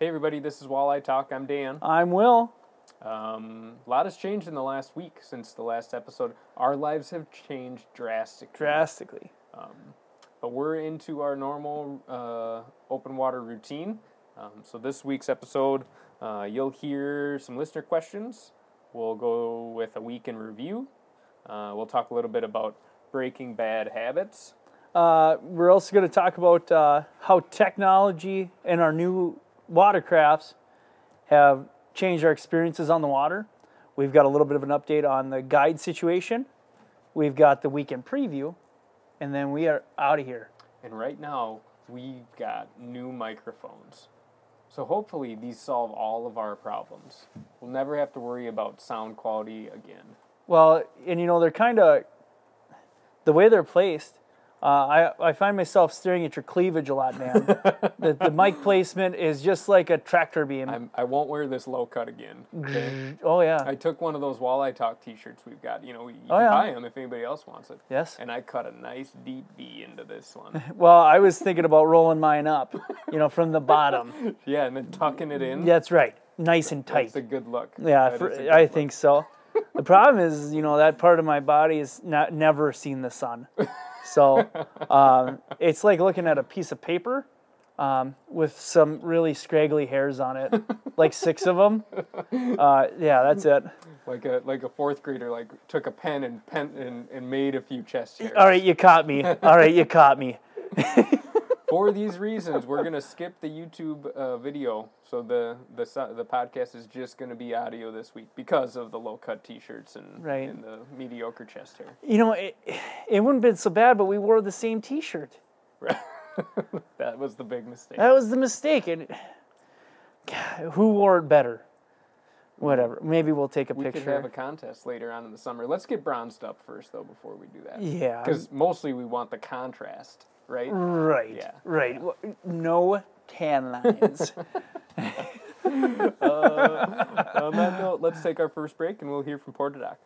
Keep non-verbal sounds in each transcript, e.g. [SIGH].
Hey everybody, this is Walleye Talk. I'm Dan. I'm Will. Um, a lot has changed in the last week since the last episode. Our lives have changed drastically. Drastically. but we're into our normal uh, open water routine. Um, so this week's episode, uh, you'll hear some listener questions. We'll go with a week in review. Uh, we'll talk a little bit about breaking bad habits. Uh, we're also going to talk about uh, how technology and our new watercrafts have changed our experiences on the water. We've got a little bit of an update on the guide situation. We've got the weekend preview, and then we are out of here. And right now, we've got new microphones. So hopefully, these solve all of our problems. We'll never have to worry about sound quality again. Well, and you know, they're kind of the way they're placed. Uh, I, I find myself staring at your cleavage a lot, man. [LAUGHS] the, the mic placement is just like a tractor beam. I'm, I won't wear this low cut again. okay? oh, yeah. I took one of those Walleye Talk T-shirts we've got. You know, you Oh, can yeah. buy them if anybody else wants it. yes. And I cut a nice deep V into this one. [LAUGHS] Well, I was thinking about rolling mine up, you know, from the bottom. [LAUGHS] yeah, and then tucking it in. That's right. Nice and tight. It's a good look. Yeah, for, good I look. think so. The problem is, you know, that part of my body has not, never seen the sun. So um, it's like looking at a piece of paper um, with some really scraggly hairs on it, like six of them. Uh, yeah, that's it. like a like a fourth grader like took a pen and pen and, and made a few chest hairs. All right, you caught me. All right, you caught me. [LAUGHS] For these reasons, we're gonna skip the YouTube uh, video. So the the the podcast is just gonna be audio this week because of the low cut T-shirts and Right. and the mediocre chest hair. You know, it, it wouldn't have been so bad, but we wore the same T-shirt. Right. [LAUGHS] that was the big mistake. That was the mistake. And God, who wore it better? Whatever. Maybe we'll take a picture. We could have a contest later on in the summer. Let's get bronzed up first, though, before we do that. Yeah. Because mostly we want the contrast, right? Right. Yeah. Right. Wha- No tan lines. [LAUGHS] Uh, on that note, let's take our first break, and we'll hear from Porta-Dock.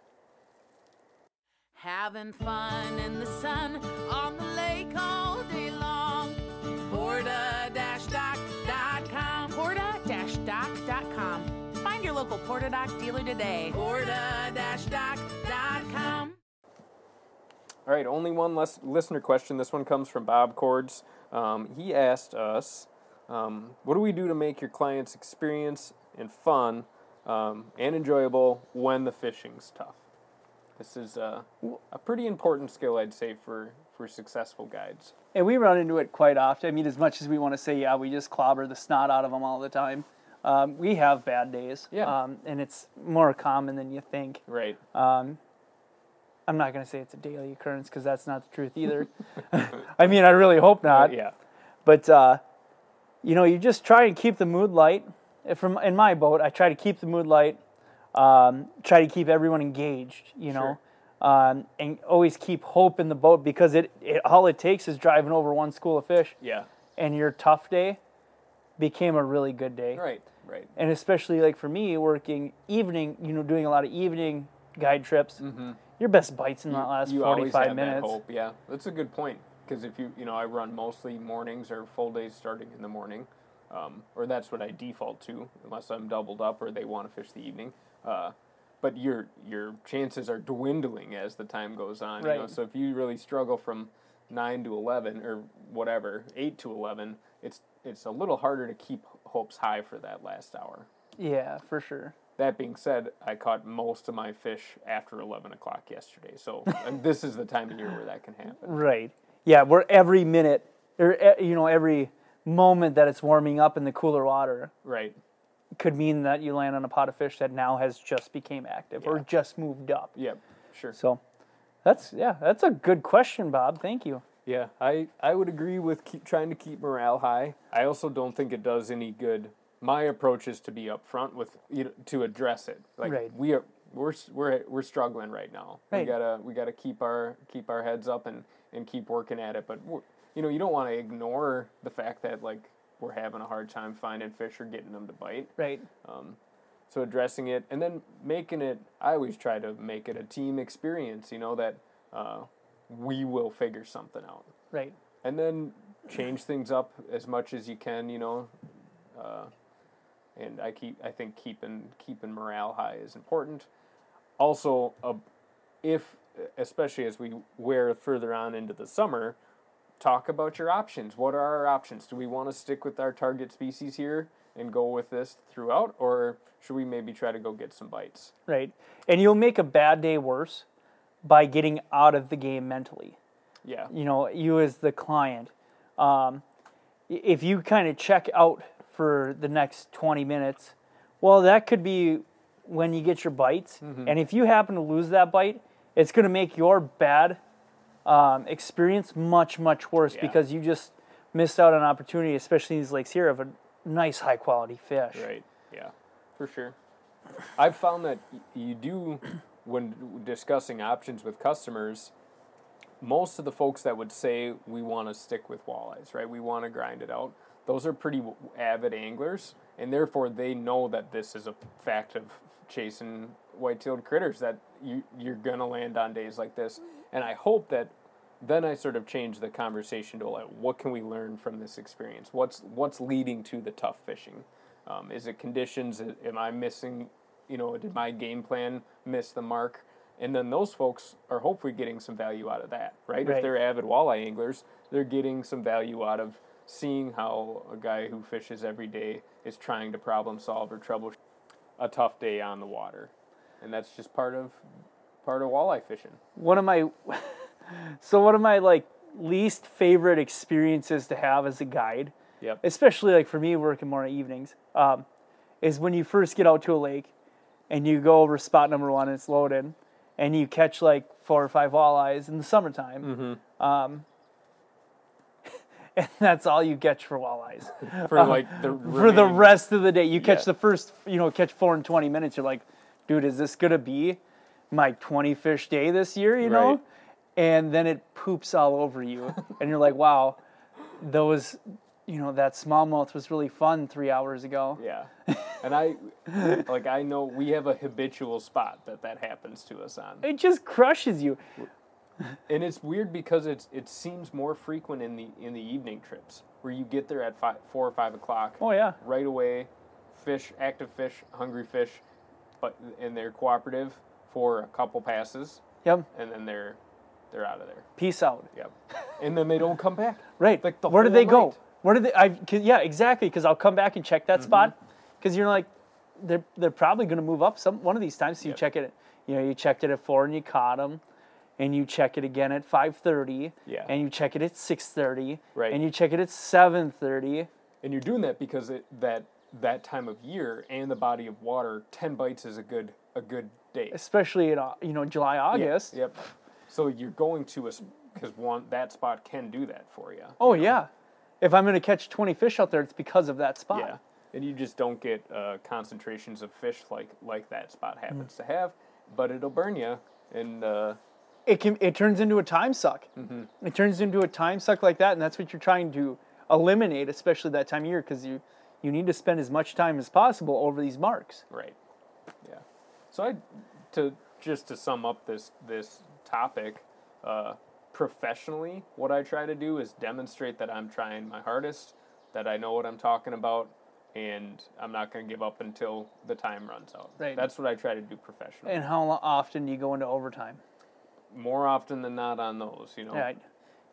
Having fun in the sun on the lake all day long. Porta-dock.com. Porta-dock.com. Find your local Porta-Dock dealer today. Porta-dock.com. All right, only one less listener question. This one comes from Bob Cords. Um, he asked us, um, "What do we do to make your clients' experience and fun um, and enjoyable when the fishing's tough?" This is uh, a pretty important skill, I'd say, for for successful guides. and we run into it quite often. I mean, as much as we want to say, yeah, we just clobber the snot out of them all the time. Um, we have bad days. Yeah. Um, and it's more common than you think. Right. I'm not going to say it's a daily occurrence because that's not the truth either. [LAUGHS] [LAUGHS] I mean, I really hope not. yeah. But uh, you know, you just try and keep the mood light. From in my boat, I try to keep the mood light. Um, try to keep everyone engaged. You know, um, and always keep hope in the boat because it, it all it takes is driving over one school of fish, Yeah. and your tough day became a really good day. Right. Right. And especially like for me, working evening, you know, doing a lot of evening guide trips. Your best bites in the last you always forty-five have minutes. that hope. Yeah, that's a good point. Because if you, you know, I run mostly mornings or full days starting in the morning, um, or that's what I default to, unless I'm doubled up or they want to fish the evening. Uh, but your your chances are dwindling as the time goes on. You know, Right. so if you really struggle from nine to eleven or whatever, eight to eleven, it's it's a little harder to keep hopes high for that last hour. Yeah, for sure. That being said, I caught most of my fish after 11 o'clock yesterday. So this is the time of year where that can happen. Right. Yeah, where every minute, or e- you know, every moment that it's warming up in the cooler water Right. could mean that you land on a pot of fish that now has just became active or just moved up. Yep. Sure. So, that's yeah, that's a good question, Bob. Thank you. Yeah, I, I would agree with keep, trying to keep morale high. I also don't think it does any good. My approach is to be upfront with you know, to address it. Like Right. we are we're we're we're struggling right now. We Right. gotta we gotta keep our keep our heads up and and keep working at it. But you know you don't want to ignore the fact that like we're having a hard time finding fish or getting them to bite. Right. So addressing it and then making it, I always try to make it a team experience, you know, that uh, we will figure something out. Right. And then change things up as much as you can, you know. Uh, and I keep I think keeping keeping morale high is important. Also, uh, if especially as we wear further on into the summer, talk about your options. What are our options? Do we want to stick with our target species here and go with this throughout, or should we maybe try to go get some bites? Right. And you'll make a bad day worse by getting out of the game mentally. Yeah. You know, you as the client. Um, if you kind of check out for the next 20 minutes, well, that could be when you get your bites. Mm-hmm. And if you happen to lose that bite, it's going to make your bad um, experience much, much worse Yeah. because you just missed out on an opportunity, especially in these lakes here, of a nice, high quality fish. Right. Yeah, for sure. I've found that you do, when discussing options with customers, most of the folks that would say we want to stick with walleyes, right? We want to grind it out. Those are pretty avid anglers, and therefore they know that this is a fact of chasing white-tailed critters that you you're gonna land on days like this. And I hope that then I sort of change the conversation to like, what can we learn from this experience? What's what's leading to the tough fishing? Um, is it conditions? Am I missing? You know, did my game plan miss the mark? And then those folks are hopefully getting some value out of that, right? Right. If they're avid walleye anglers, they're getting some value out of seeing how a guy who fishes every day is trying to problem solve or trouble a tough day on the water, and that's just part of part of walleye fishing. one of my [LAUGHS] so one of my like least favorite experiences to have as a guide Yep. especially like for me working more evenings um, is when you first get out to a lake and you go over spot number one and it's loaded and you catch like four or five walleyes in the summertime um, and [LAUGHS] that's all you catch for walleyes For uh, like the for the rest of the day. You catch Yeah. the first, you know, catch four in 20 minutes. You're like, dude, is this going to be my 20 fish day this year, you know? Right. And then it poops all over you. [LAUGHS] and you're like, wow, those, you know, that smallmouth was really fun three hours ago. Yeah, and I like I know we have a habitual spot that that happens to us on, It just crushes you. [LAUGHS] and it's weird because it's it seems more frequent in the in the evening trips where you get there at five, four or five o'clock. Oh, yeah. right away, fish, active fish, hungry fish, but and they're cooperative for a couple passes, Yep. and then they're they're out of there. Peace out. Yep, and then they don't come back. [LAUGHS] Right. Like the Where did they go? Where did they? I, yeah, exactly. Because I'll come back and check that spot. Mm-hmm. Because you're like, they're they're probably going to move up some one of these times. So you Yep. check it. You know, you checked it at four and you caught them, and you check it again at five thirty. Yeah. And you check it at six thirty. Right. And you check it at seven thirty. And you're doing that because it, that that time of year and the body of water, ten bites is a good a good day. Especially in uh, you know July Yeah, August. Yep. So you're going to a because one that spot can do that for you. Oh yeah. If I'm going to catch twenty fish out there, it's because of that spot. Yeah, and you just don't get uh, concentrations of fish like like that spot happens to have, but it'll burn you. And uh, it can it turns into a time suck. Mm-hmm. It turns into a time suck like that, and that's what you're trying to eliminate, especially that time of year, because you you need to spend as much time as possible over these marks. right, yeah. So I to just to sum up this this topic, uh, professionally, what I try to do is demonstrate that I'm trying my hardest, that I know what I'm talking about. And I'm not going to give up until the time runs out. Right. That's what I try to do professionally. And how often do you go into overtime? More often than not on those, you know. Right.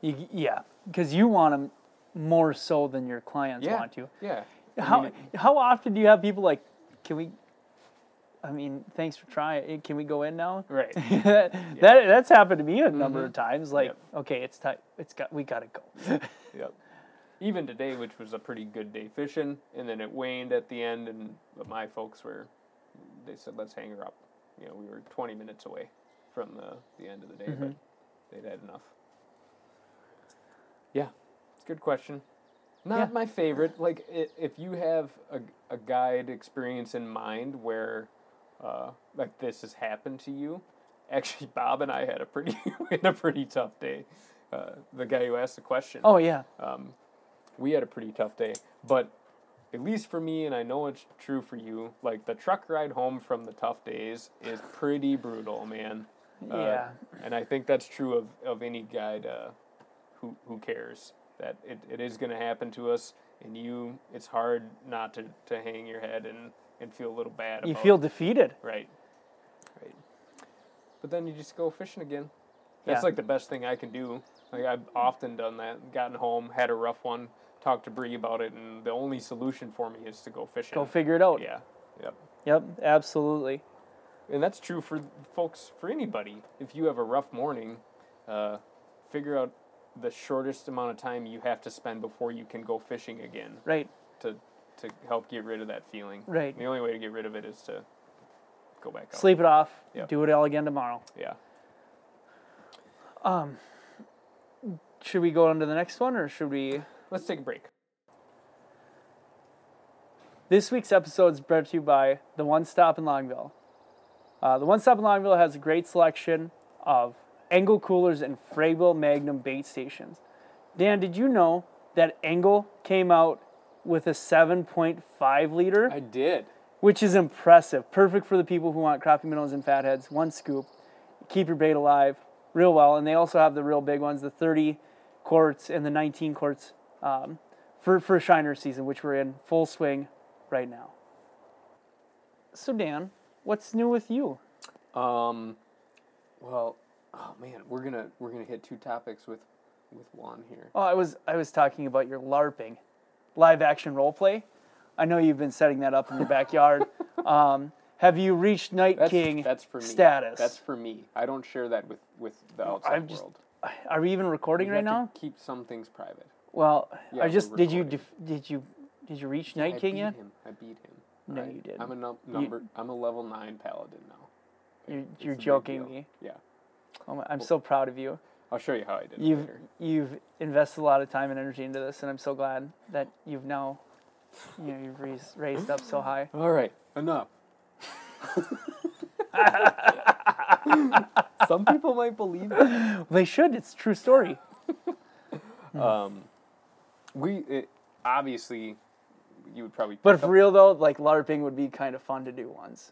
You, yeah, because you want them more so than your clients Yeah. want you. Yeah. I How mean, how often do you have people like, can we? I mean, thanks for trying. Can we go in now? Right. [LAUGHS] that, that that's happened to me a number of Mm-hmm. times. Like, Yep. okay, it's time. It's got. We gotta go. [LAUGHS] Yep. Even today, which was a pretty good day fishing, and then it waned at the end, and but my folks were, they said, let's hang her up. You know, we were 20 minutes away from the, the end of the day, but they'd had enough. Yeah, it's a good question. Not Yeah. my favorite. Like, i- if you have a, a guide experience in mind where, uh, like this has happened to you, actually, [LAUGHS] Bob and I had a pretty, [LAUGHS] had a pretty tough day. Uh, the guy who asked the question oh yeah. um, we had a pretty tough day. But at least for me, and I know it's true for you, like the truck ride home from the tough days is pretty brutal, man. Uh, Yeah. And I think that's true of, of any guide uh, who, who cares that it, it is going to happen to us. and you it's hard not to, to hang your head and, and feel a little bad You feel defeated. right. Right. But then you just go fishing again. That's Yeah. like the best thing I can do. Like I've often done that. Gotten home, had a rough one, talked to Bree about it, and the only solution for me is to go fishing. Go figure it out. Yeah. Yep. Yep, absolutely. And that's true for folks, for anybody. If you have a rough morning, uh, figure out the shortest amount of time you have to spend before you can go fishing again Right. to to help get rid of that feeling. Right. The only way to get rid of it is to go back out. Sleep it off. Yep. Do it all again tomorrow. Yeah. Um. Should we go on to the next one or should we? Let's take a break. This week's episode is brought to you by The One Stop in Longville. Uh, the One Stop in Longville has a great selection of Engel coolers and Frabill Magnum bait stations. Dan, did you know that Engel came out with a 7.5 liter, I did. which is impressive. Perfect for the people who want crappie minnows and fatheads. One scoop, keep your bait alive real well. And they also have the real big ones, the 30 quarts and the 19 quarts um, for for shiner season, which we're in full swing right now. So Dan, what's new with you? Um, well, oh man, we're gonna we're gonna hit two topics with with one here. Oh, I was I was talking about your LARPing, live action role play. I know you've been setting that up in your backyard. [LAUGHS] um, have you reached Night That's King that's for me. status? That's for me. I don't share that with with the outside I'm just- world. Are we even recording You right now? keep some things private. Well, Yeah, I just did you def, did you did you reach Night I King yet? him. I beat him. No, Right? you didn't. I'm a num- number. I'm a level nine paladin now. You're, you're joking me. Yeah. Oh my- I'm so proud of you. I'll show you how I did it You've later. you've invested a lot of time and energy into this, and I'm so glad that you've now, you know, you've raised raised up so high. [LAUGHS] All right, enough. [LAUGHS] Some people might believe it. They should. It's a true story. [LAUGHS] Um, we it, obviously you would probably But for up real though, like LARPing would be kind of fun to do once.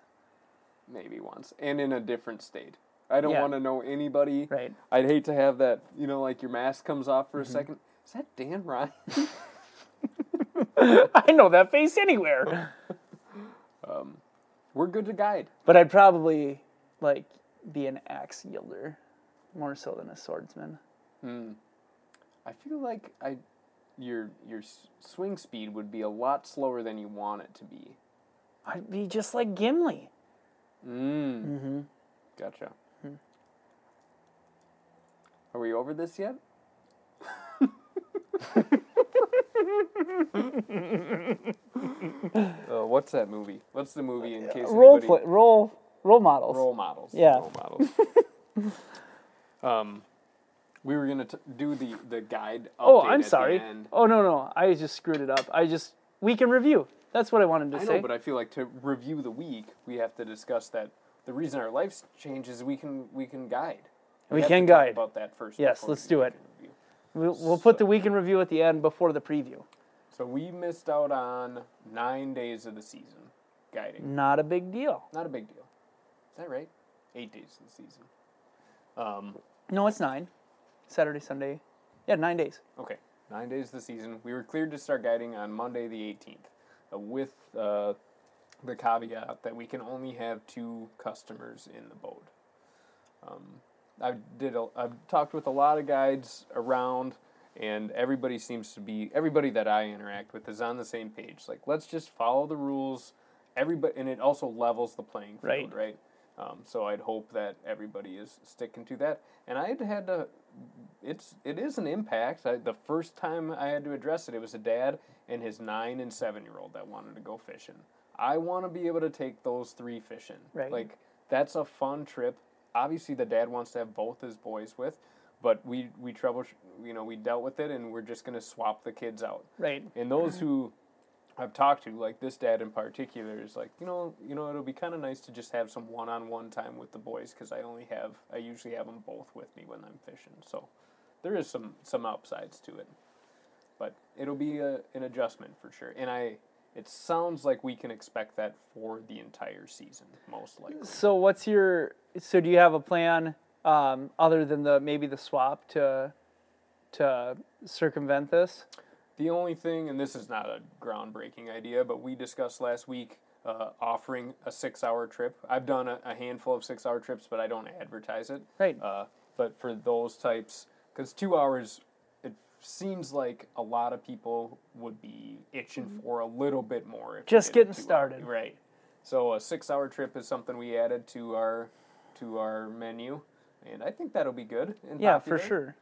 maybe once and in a different state. I don't Yeah. want to know anybody. Right. I'd hate to have that. You know, like your mask comes off Mm-hmm. for a second. Is that Dan Ryan? [LAUGHS] [LAUGHS] I know that face anywhere. Um, we're good to guide. But I'd probably like be an axe wielder more so than a swordsman. Hmm. I feel like I, your your swing speed would be a lot slower than you want it to be. I'd be just like Gimli. Mm. Mm-hmm. Gotcha. Hmm. Are we over this yet? [LAUGHS] uh, what's that movie? What's the movie in case Role anybody play, role role models. role models? Yeah. role models. [LAUGHS] um, we were gonna t- do the the guide. oh, I'm at the sorry. end. Oh no no, I just screwed it up. I just week in review. That's what I wanted to I say. know, but I feel like to review the week, we have to discuss that. The reason our lives change is we can we can guide. We have can to talk guide. about that first. Yes, before let's do do it. review. we'll, we'll put the week in review at the end before the preview. So we missed out on nine days of the season guiding. Not a big deal. Not a big deal. Is that right? Eight days of the season. Um, No, it's nine. Saturday, Sunday. Yeah, nine days. okay, nine days of the season. We were cleared to start guiding on Monday the 18th, uh, with uh, the caveat that we can only have two customers in the boat. Um, I did. A, I've talked with a lot of guides around, and everybody seems to be everybody that I interact with is on the same page. Like, let's just follow the rules. Everybody, and it also levels the playing field, Right. right? Um, so I'd hope that everybody is sticking to that. And I had had to. It's it is an impact. I, the first time I had to address it, it was a dad and his nine and seven year old that wanted to go fishing. I want to be able to take those three fishing. Right. Like that's a fun trip. Obviously, the dad wants to have both his boys with, but we we trouble, you know, we dealt with it, and we're just gonna swap the kids out. Right. And those who I've talked to, like this dad in particular, is like, you know, you know, it'll be kind of nice to just have some one-on-one time with the boys because I only have, I usually have them both with me when I'm fishing. So there is some some upsides to it, but it'll be a, an adjustment for sure. And I, it sounds like we can expect that for the entire season, most likely. So what's your so do you have a plan um, other than the maybe the swap to to circumvent this? The only thing, and this is not a groundbreaking idea, but we discussed last week uh, offering a six-hour trip. I've done a, a handful of six-hour trips, but I don't advertise it. Right. Uh, but for those types, because two hours, it seems like a lot of people would be itching for a little bit more. if Mm-hmm. Just getting started. Right. So a six-hour trip is something we added to our to our menu, and I think that'll be good. And Yeah, for sure.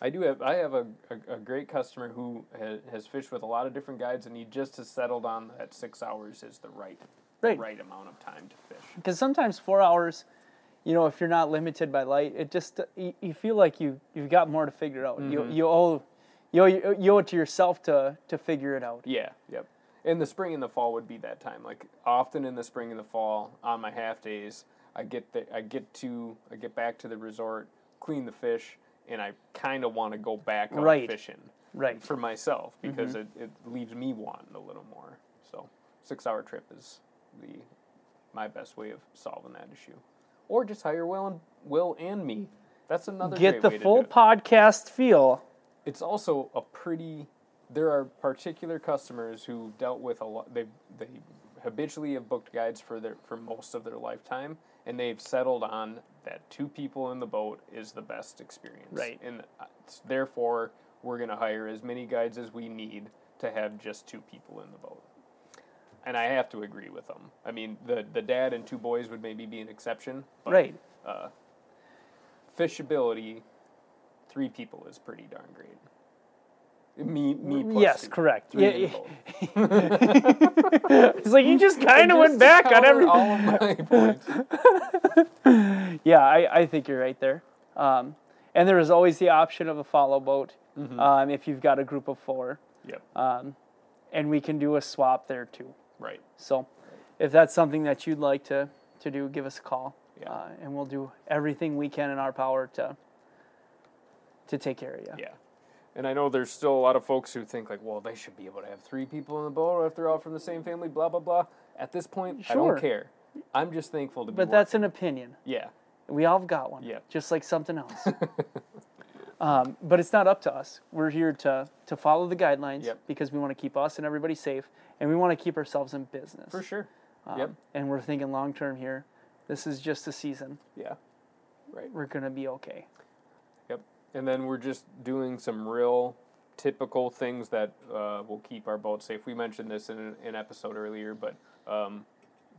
I do have I have a, a, a great customer who has, has fished with a lot of different guides, and he just has settled on that six hours is the right Right. right amount of time to fish. Because sometimes four hours, you know, if you're not limited by light, it just you, you feel like you you've got more to figure out. You Mm-hmm. you owe you owe, you owe it to yourself to to figure it out. Yeah, yep. In the spring and the fall would be that time. Like often in the spring and the fall, on my half days, I get the, I get to I get back to the resort, clean the fish, and I kind of want to go back out Right. fishing Right. for myself mm-hmm. because it, it leaves me wanting a little more. So six hour trip is the my best way of solving that issue, or just hire Will and Will and me. That's another Get the way to full podcast feel. it's also a pretty there are particular customers who dealt with a lot they they habitually have booked guides for their for most of their lifetime and they've settled on that two people in the boat is the best experience Right. and uh, therefore we're going to hire as many guides as we need to have just two people in the boat and i have to agree with them i mean the the dad and two boys would maybe be an exception but Right. fishability three people is pretty darn great me me plus Yes, two. correct. Three Yeah. [LAUGHS] It's like you just kind of [LAUGHS] went back on every. all of my [LAUGHS] points. [LAUGHS] Yeah, I, I think you're right there. Um, and there is always the option of a follow boat Mm-hmm. um, if you've got a group of four, Yep. and we can do a swap there too. right. So, if that's something that you'd like to to do, give us a call, Yeah. uh, and we'll do everything we can in our power to to take care of you. Yeah. And I know there's still a lot of folks who think like, well, they should be able to have three people in the boat if they're all from the same family. Blah blah blah. At this point, sure. I don't care. I'm just thankful to be. But that's an opinion. yeah. We all have got one, Yeah. just like something else. [LAUGHS] um, but it's not up to us. We're here to to follow the guidelines Yep. because we want to keep us and everybody safe, and we want to keep ourselves in business. For sure. Um, yep. And we're thinking long term here. This is just a season. Yeah. Right. We're gonna be okay. Yep. And then we're just doing some real typical things that uh, will keep our boat safe. We mentioned this in an, an episode earlier, but um,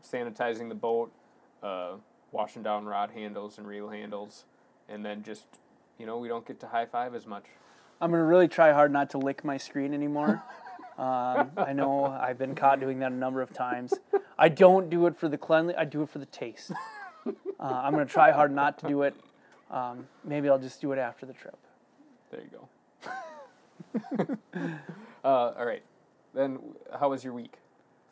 sanitizing the boat, uh, washing down rod handles and reel handles, and then just, you know, we don't get to high five as much. I'm gonna really try hard not to lick my screen anymore. [LAUGHS] um, I know I've been caught doing that a number of times. I don't do it for the cleanly. I do it for the taste. [LAUGHS] Uh, I'm gonna try hard not to do it. Um, maybe I'll just do it after the trip. There you go. [LAUGHS] uh, all right. Then, how was your week,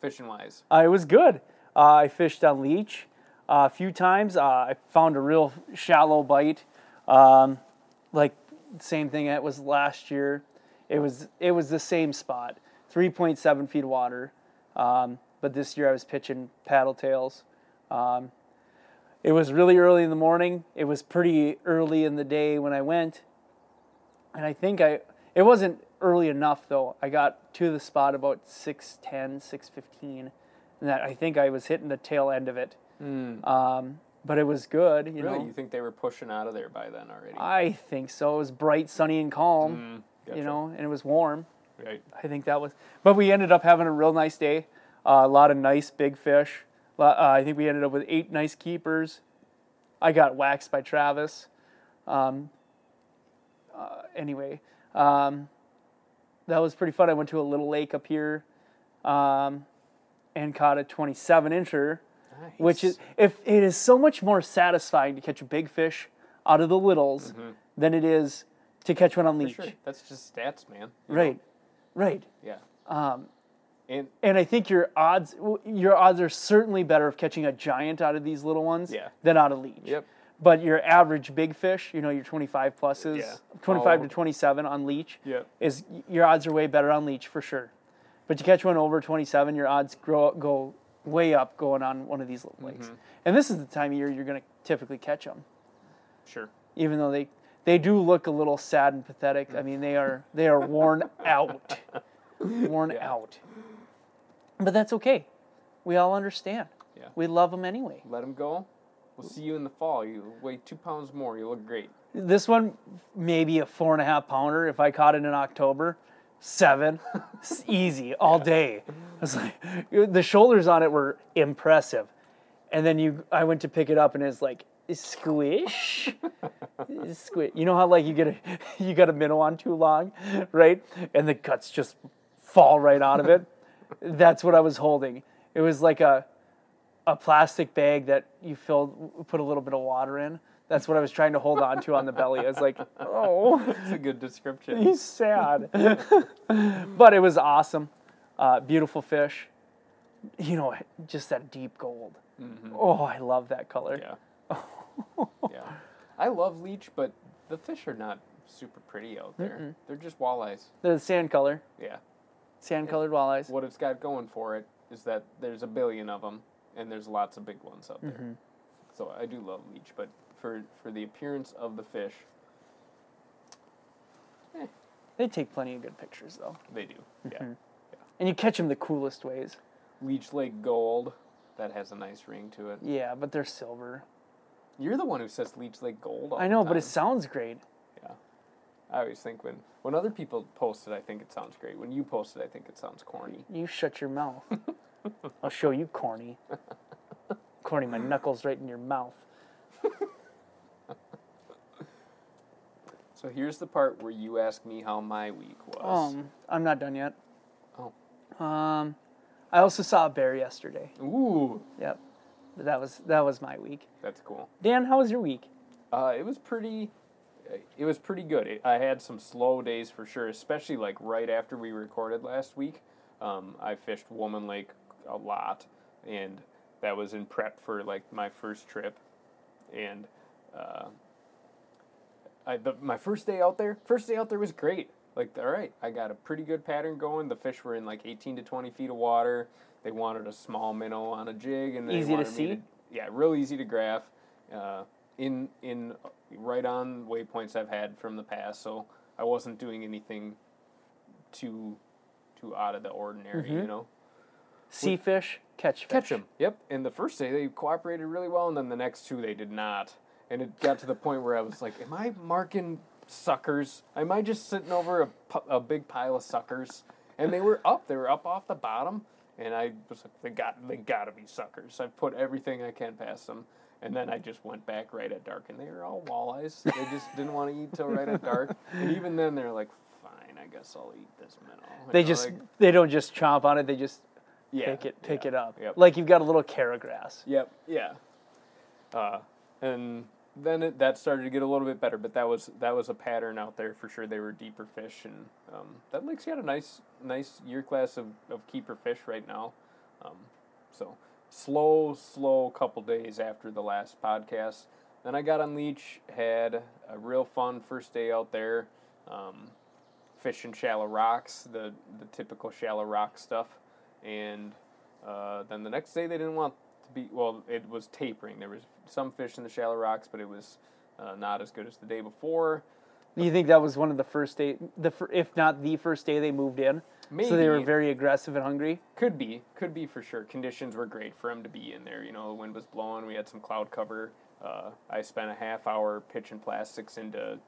fishing wise? Uh, it was good. Uh, I fished on leech a few times. Uh, I found a real shallow bite, um, like same thing it was last year. It was it was the same spot, 3.7 feet of water. Um, but this year I was pitching paddle tails. Um, it was really early in the morning. It was pretty early in the day when I went, and I think I it wasn't early enough though. I got to the spot about 6:10, 6:15, and that I think I was hitting the tail end of it. Um, but it was good, you Really, know. you think they were pushing out of there by then already? I think so. It was bright, sunny, and calm, Mm, gotcha. you know, and it was warm. Right. I think that was. But we ended up having a real nice day. Uh, a lot of nice big fish. Uh, I think we ended up with eight nice keepers. I got waxed by Travis. Um, uh, anyway, um, that was pretty fun. I went to a little lake up here um, and caught a 27 incher, which is if it is so much more satisfying to catch a big fish out of the littles than it is to catch one on Mm-hmm. Leech. sure. That's just stats, man. you know? Right, right. Yeah. Um, and And I think your odds your odds are certainly better of catching a giant out of these little ones Yeah. than out of leech. Yep. But your average big fish, you know, your 25 pluses, Yeah. 25 Oh. to 27 on leech, Yep. is your odds are way better on leech for sure. But you catch one over 27, your odds grow go way up going on one of these little lakes. Mm-hmm. And this is the time of year you're going to typically catch them, sure. even though they they do look a little sad and pathetic. I mean, they are they are worn [LAUGHS] out, worn Yeah. out. But that's okay. We all understand. Yeah. We love them anyway. Let them go. We'll see you in the fall. You weigh two pounds more. You look great. This one, maybe a four and a half pounder. If I caught it in October, seven, [LAUGHS] easy all day. I was like the shoulders on it were impressive, and then you, I went to pick it up and it's like squish, squish. You know how like you get a, [LAUGHS] you got a minnow on too long, right? And the guts just fall right out of it. [LAUGHS] That's what I was holding. It was like a a plastic bag that you filled, put a little bit of water in. That's what I was trying to hold on to on the belly. I was like, oh, [LAUGHS] It's a good description. [LAUGHS] he's sad. [LAUGHS] but it was awesome. Uh, beautiful fish. You know, just that deep gold. Oh, I love that color. Yeah. yeah. I love leech, but the fish are not super pretty out there. They're just walleyes. They're the sand color, Yeah. sand colored walleyes. What it's got going for it is that there's a billion of them, and there's lots of big ones out there. Mm-hmm. So I do love leech, but for for the appearance of the fish, They take plenty of good pictures though. they do. Yeah. Mm-hmm. And you catch them the coolest ways. Leech Lake Gold, that has a nice ring to it. Yeah, but they're silver. You're the one who says Leech Lake Gold. All I the know, but time. it sounds great. Yeah. I always think when when other people post it, I think it sounds great. When you post it, I think it sounds corny. You shut your mouth. [LAUGHS] I'll show you corny. corny, my knuckles right in your mouth. [LAUGHS] So here's the part where you ask me how my week was. Um, I'm not done yet. Oh. Um, I also saw a bear yesterday. Ooh, Yep. That was that was my week. that's cool. Dan, how was your week? Uh, it was pretty. It was pretty good. It, I had some slow days for sure, especially like right after we recorded last week. Um, I fished Woman Lake a lot, and that was in prep for like my first trip. And uh, I the, my first day out there, first day out there was great. Like, all right, I got a pretty good pattern going. The fish were in like 18 to 20 feet of water. They wanted a small minnow on a jig, and they Easy to wanted me see? yeah, real easy to graph. Uh, in in right on waypoints I've had from the past, so I wasn't doing anything too too out of the ordinary, you know. Sea fish, catch fish. Catch them. Yep. And the first day they cooperated really well, and then the next two they did not. And it got to the point where I was like, "Am I marking suckers? Am I just sitting over a, a big pile of suckers?" And they were [LAUGHS] up. They were up off the bottom, and I was like, "They got. They got to be suckers." I put everything I can past them, and then I just went back right at dark, and they were all walleyes. They just [LAUGHS] didn't want to eat till right at dark. And even then, they're like, "Fine, I guess I'll eat this minnow." You They know, just like, they don't just chomp on it. They just yeah, pick it pick yeah, it up. Yep. Like you've got a little carrot grass. Yep. Yeah. Uh, and then it, that started to get a little bit better, but that was that was a pattern out there for sure. They were deeper fish, and um, that lake's got a nice nice year class of, of keeper fish right now. Um, so slow, slow couple days after the last podcast. Then I got on leech, had a real fun first day out there, um, fishing shallow rocks, the the typical shallow rock stuff, and uh, then the next day they didn't want to be well. It was tapering. There was some fish in the shallow rocks, but it was uh, not as good as the day before. You think that was one of the first day, the if not the first day they moved in? So they were very aggressive and hungry. Could be, could be for sure. Conditions were great for him to be in there. You know, the wind was blowing. We had some cloud cover. Uh, I spent a half hour pitching plastics into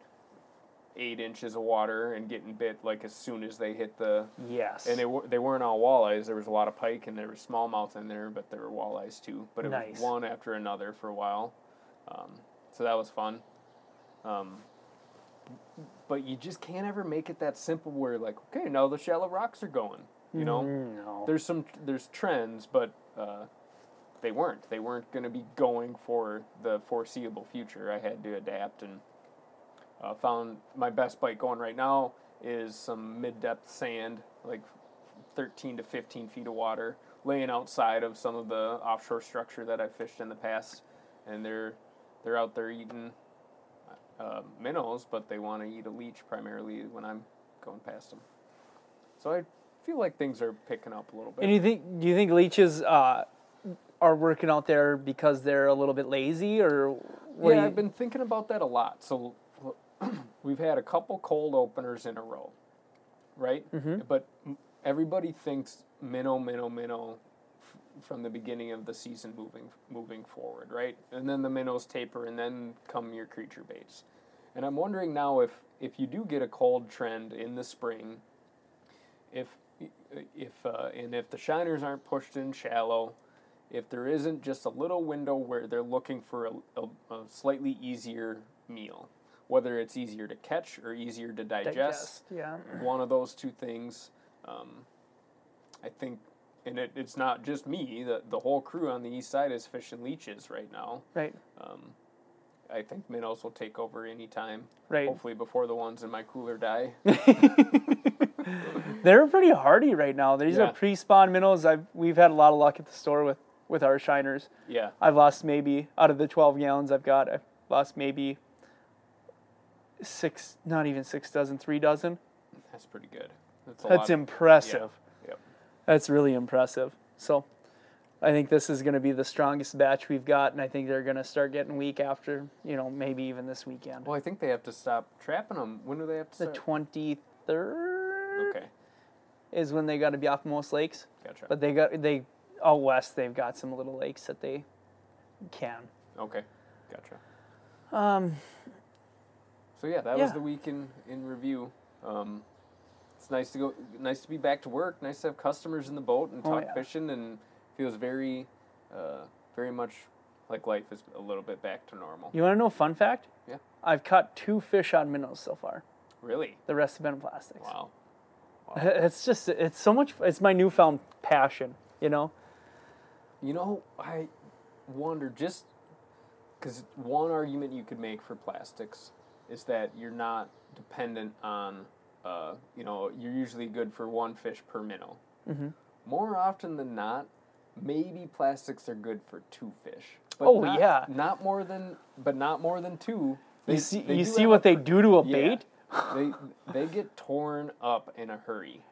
eight inches of water and getting bit like as soon as they hit the. Yes. And they were they weren't all walleyes. There was a lot of pike and there was smallmouth in there, but there were walleyes too. But it Nice. was one after another for a while, um, so that was fun. Um, but you just can't ever make it that simple. Where like, okay, now the shallow rocks are going. You know, no. there's some there's trends, but uh, they weren't. They weren't going to be going for the foreseeable future. I had to adapt and uh, found my best bite going right now is some mid depth sand, like 13 to 15 feet of water, laying outside of some of the offshore structure that I've fished in the past, and they're they're out there eating uh, minnows, but they want to eat a leech primarily when I'm going past them. So I feel like things are picking up a little bit. And you think do you think leeches uh, are working out there because they're a little bit lazy, or yeah, I've been thinking about that a lot. So [CLEARS THROAT] we've had a couple cold openers in a row, right? But everybody thinks minnow, minnow, minnow f- from the beginning of the season moving moving forward, right? And then the minnows taper, and then come your creature baits. And I'm wondering now if if you do get a cold trend in the spring, if if uh, and if the shiners aren't pushed in shallow, if there isn't just a little window where they're looking for a, a, a slightly easier meal, whether it's easier to catch or easier to digest, Digest, yeah. one of those two things. Um, I think, and it, it's not just me. The the whole crew on the east side is fishing leeches right now. Right. Um, I think minnows will take over anytime. Right. Hopefully before the ones in my cooler die. [LAUGHS] [LAUGHS] They're pretty hardy right now. These Yeah. are pre-spawn minnows. I've we've had a lot of luck at the store with with our shiners. yeah. I've lost maybe out of the 12 gallons I've got, I've lost maybe six, not even six dozen, three dozen. That's pretty good. That's a That's impressive. Yep. That's really impressive. So I think this is going to be the strongest batch we've got, and I think they're going to start getting weak after, you know, maybe even this weekend. Well, I think they have to stop trapping them. When do they have to The start? 23rd okay, is when they got to be off most lakes, gotcha. but they got they out west they've got some little lakes that they can. okay, gotcha. Um, So yeah, that was the week in in review. Um, it's nice to go, nice to be back to work. Nice to have customers in the boat and Oh, talk yeah. fishing, and feels very, uh, very much like life is a little bit back to normal. you want to know a fun fact? Yeah. I've caught two fish on minnows so far. Really? The rest have been plastics. Wow. [LAUGHS] It's just it's so much. It's my newfound passion. You know. You know, I wonder just because one argument you could make for plastics is that you're not dependent on, uh, you know, you're usually good for one fish per minnow. Mm-hmm. More often than not, maybe plastics are good for two fish. But Oh, not- yeah. Not more than, but not more than two. They, You see, you see what they do to a Yeah. bait. they [LAUGHS] they get torn up in a hurry.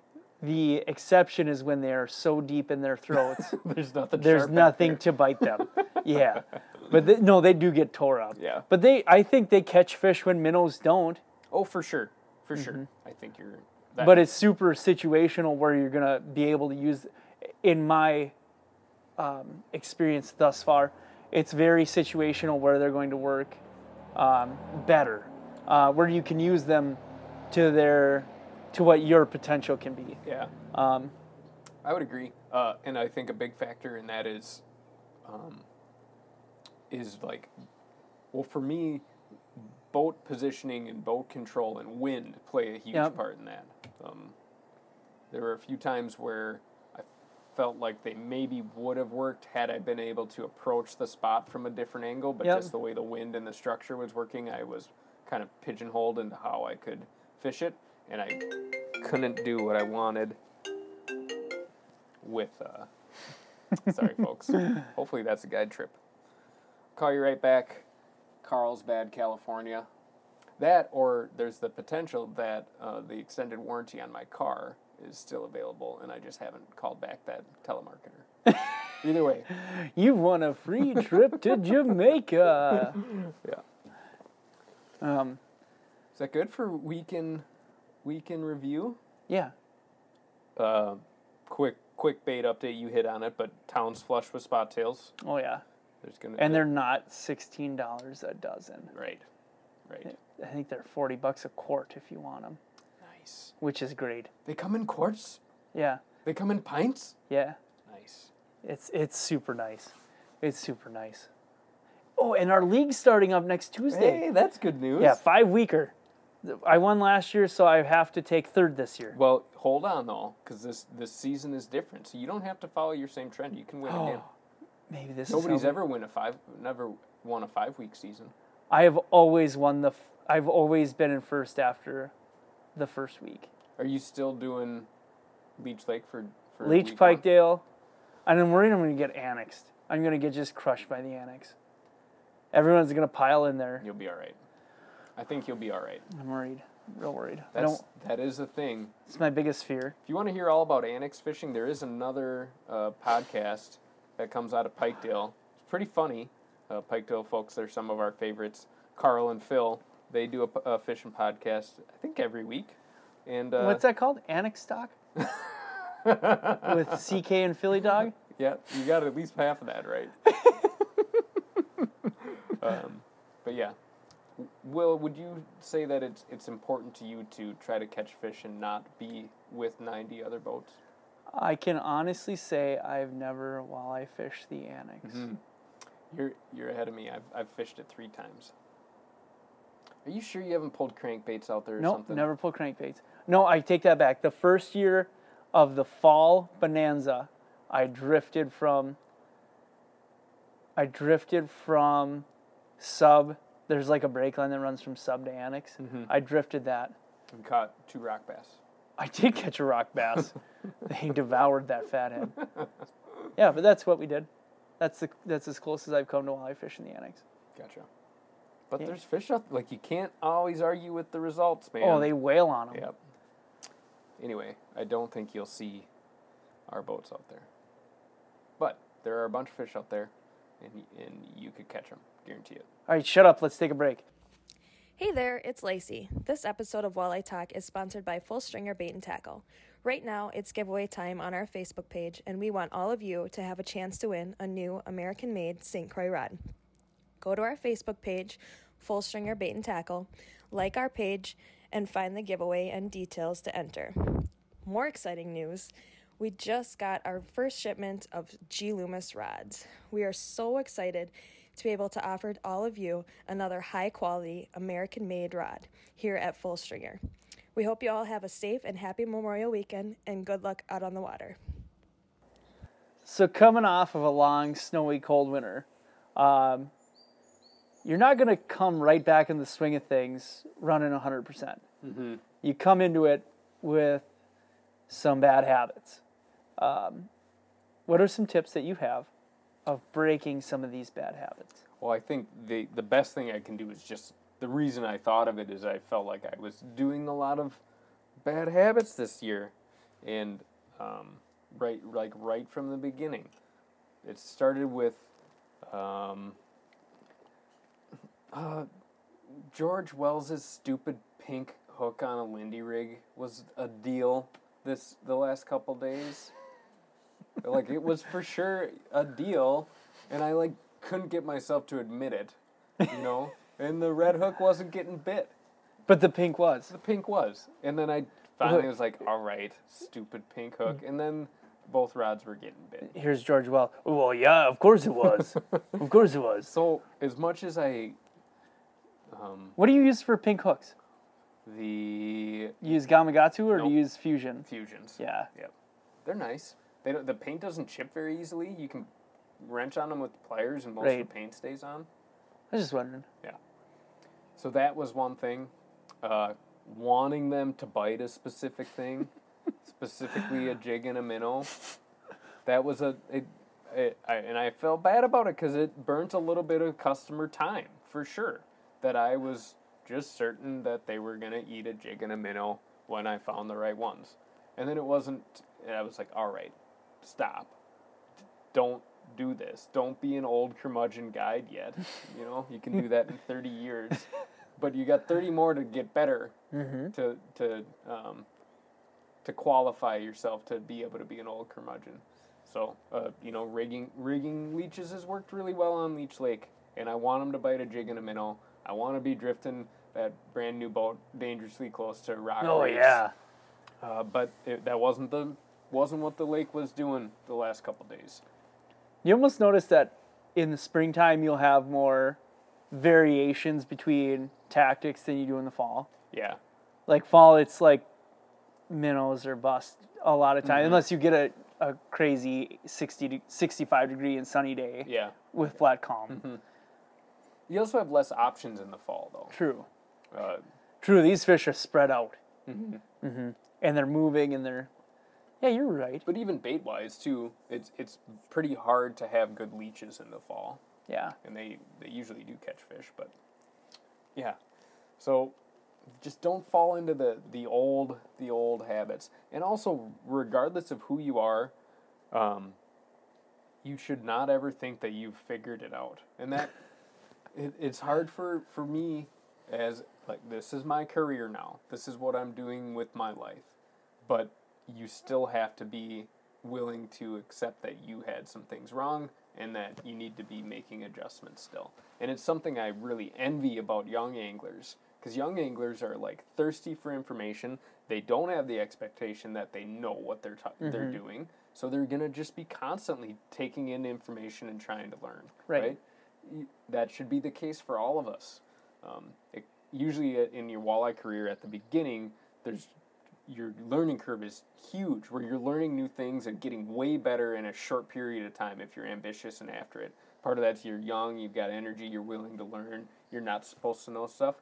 The exception is when they are so deep in their throats, [LAUGHS] There's nothing. there's nothing there. to bite them. [LAUGHS] Yeah, but they, no, they do get tore up. Yeah. But they, I think they catch fish when minnows don't. Oh, for sure, for sure. I think you're. That, Mm-hmm. But it's super situational where you're gonna be able to use. In my um, experience thus far, it's very situational where they're going to work um, better, uh, where you can use them to their to what your potential can be. yeah. Um, I would agree, uh, and I think a big factor in that is, um, is like, well, for me, boat positioning and boat control and wind play a huge Yep. part in that. Um, there were a few times where I felt like they maybe would have worked had I been able to approach the spot from a different angle, but Yep. just the way the wind and the structure was working, I was kind of pigeonholed into how I could fish it, and I couldn't do what I wanted with. Uh, [LAUGHS] sorry, folks. Hopefully, that's a guide trip. Call you right back. Carlsbad, California. That, or there's the potential that uh, the extended warranty on my car is still available, and I just haven't called back that telemarketer. [LAUGHS] Either way, You've won a free trip to [LAUGHS] Jamaica. yeah. Um, Is that good for weekend weekend review? yeah. Uh, quick quick bait update. You hit on it, but town's flush with spot tails. Oh yeah. There's gonna And they're not sixteen dollars a dozen. right, right. I think they're forty bucks a quart if you want them, Nice. which is great. They come in quarts. Yeah. They come in pints. Yeah. Nice. It's it's super nice. It's super nice. Oh, and our league's starting up next Tuesday. Hey, that's good news. Yeah, five weeker. I won last year, so I have to take third this year. Well, hold on though, because this this season is different. So you don't have to follow your same trend. You can win oh, again. Maybe this Nobody's ever win a five, never won a five week season. I have always won the. f- I've always been in first after the first week. Are you still doing Leech Lake for for Leech? Pikedale, and I'm worried I'm going to get annexed. I'm going to get just crushed by the annex. Everyone's going to pile in there. You'll be all right. I think you'll be all right. I'm worried. Real worried. I That's don't. that is a thing. It's my biggest fear. If you want to hear all about annex fishing, there is another uh, podcast that comes out of Pikedale. It's pretty funny. Uh, Pikedale folks, they're some of our favorites. Carl and Phil They do a fishing podcast, I think every week. And uh, What's that called? Annex stock [LAUGHS] with CK and Philly Dog. Yeah, you got at least half of that right. [LAUGHS] um, but yeah, Will, would you say that it's it's important to you to try to catch fish and not be with ninety other boats? I can honestly say I've never walleye fished the Annex. Mm-hmm. You're you're ahead of me. I've I've fished it three times. Are you sure you haven't pulled crankbaits out there or Nope, something? never pulled crankbaits. No, I take that back. The first year of the fall bonanza, I drifted from. I drifted from sub. There's like a brake line that runs from sub to annex. Mm-hmm. I drifted that. And caught two rock bass. I did catch a rock bass. [LAUGHS] they devoured that fathead. Yeah, but that's what we did. That's the that's as close as I've come to walleye fishing the annex. Gotcha. But Yeah. there's fish out like you can't always argue with the results, man. Oh, they wail on them. Yep. Anyway, I don't think you'll see our boats out there. But there are a bunch of fish out there, and and you could catch them, guarantee it. All right, shut up. Let's take a break. Hey there, it's Lacey. This episode of Walleye Talk is sponsored by Full Stringer Bait and Tackle. Right now, it's giveaway time on our Facebook page, and we want all of you to have a chance to win a new American made St. Croix rod. Go to our Facebook page, Full Stringer Bait and Tackle, like our page, and find the giveaway and details to enter. More exciting news we just got our first shipment of G. Loomis rods. We are so excited to be able to offer all of you another high quality American made rod here at Full Stringer. We hope you all have a safe and happy Memorial weekend and good luck out on the water. So coming off of a long, snowy, cold winter, um, you're not going to come right back in the swing of things running 100%. percent You come into it with some bad habits. Um, what are some tips that you have of breaking some of these bad habits? Well, I think the the best thing I can do is just the reason I thought of it is I felt like I was doing a lot of bad habits this year, and um, right like right from the beginning, it started with um, uh, George Wells's stupid pink hook on a Lindy rig was a deal this the last couple days. Like it was for sure a deal, and I like couldn't get myself to admit it, you know. [LAUGHS] and the red hook wasn't getting bit. But the pink was. The pink was, and then I finally was like, "All right, stupid pink hook," and then both rods were getting bit. Here's George Well. Well, yeah, of course it was. [LAUGHS] of course it was. So as much as I, um, What do you use for pink hooks? the You use Gamakatsu or do you use Fusion? fusions, Yeah. Yep. They're nice. They don't, the paint doesn't chip very easily. You can wrench on them with pliers and most Right. of the paint stays on. I was just wondering. Yeah. So that was one thing. Uh, wanting them to bite a specific thing, [LAUGHS] specifically a jig and a minnow. That was a, it, it, I, and I felt bad about it because it burnt a little bit of customer time for sure. That I was just certain that they were gonna eat a jig and a minnow when I found the right ones, and then it wasn't. And I was like, all right, stop. Don't do this. Don't be an old curmudgeon guide yet. [LAUGHS] You know, you can do that in 30 years, [LAUGHS] but you got 30 more to get better to to um, to qualify yourself to be able to be an old curmudgeon. So, uh, you know, rigging rigging leeches has worked really well on Leech Lake, and I want them to bite a jig and a minnow. I want to be drifting that brand new boat dangerously close to rock. Oh reefs. yeah. Uh, but it, that wasn't the wasn't what the lake was doing the last couple days. You almost notice that in the springtime you'll have more variations between tactics than you do in the fall. Yeah, Like fall, it's like minnows or bust a lot of time, unless you get a, a crazy 60 to 65 degree and sunny day yeah. with flat calm. You also have less options in the fall, though. True. Uh, True. These fish are spread out. Mm-hmm. And they're moving and they're. Yeah, you're right. but even bait wise too, it's it's pretty hard to have good leeches in the fall. Yeah. and they they usually do catch fish but yeah so just don't fall into the the old the old habits and also regardless of who you are um you should not ever think that you've figured it out and that [LAUGHS] it, it's hard for for me as like this is my career now. This is what I'm doing with my life. But you still have to be willing to accept that you had some things wrong and that you need to be making adjustments still. And it's something I really envy about young anglers because young anglers are like thirsty for information. They don't have the expectation that they know what they're t- they're doing, so they're gonna just be constantly taking in information and trying to learn. Right. right? That should be the case for all of us. Um, it, usually, uh, in your walleye career, at the beginning, there's your learning curve is huge, where you're learning new things and getting way better in a short period of time if you're ambitious and after it. Part of that's you're young, you've got energy, you're willing to learn, you're not supposed to know stuff.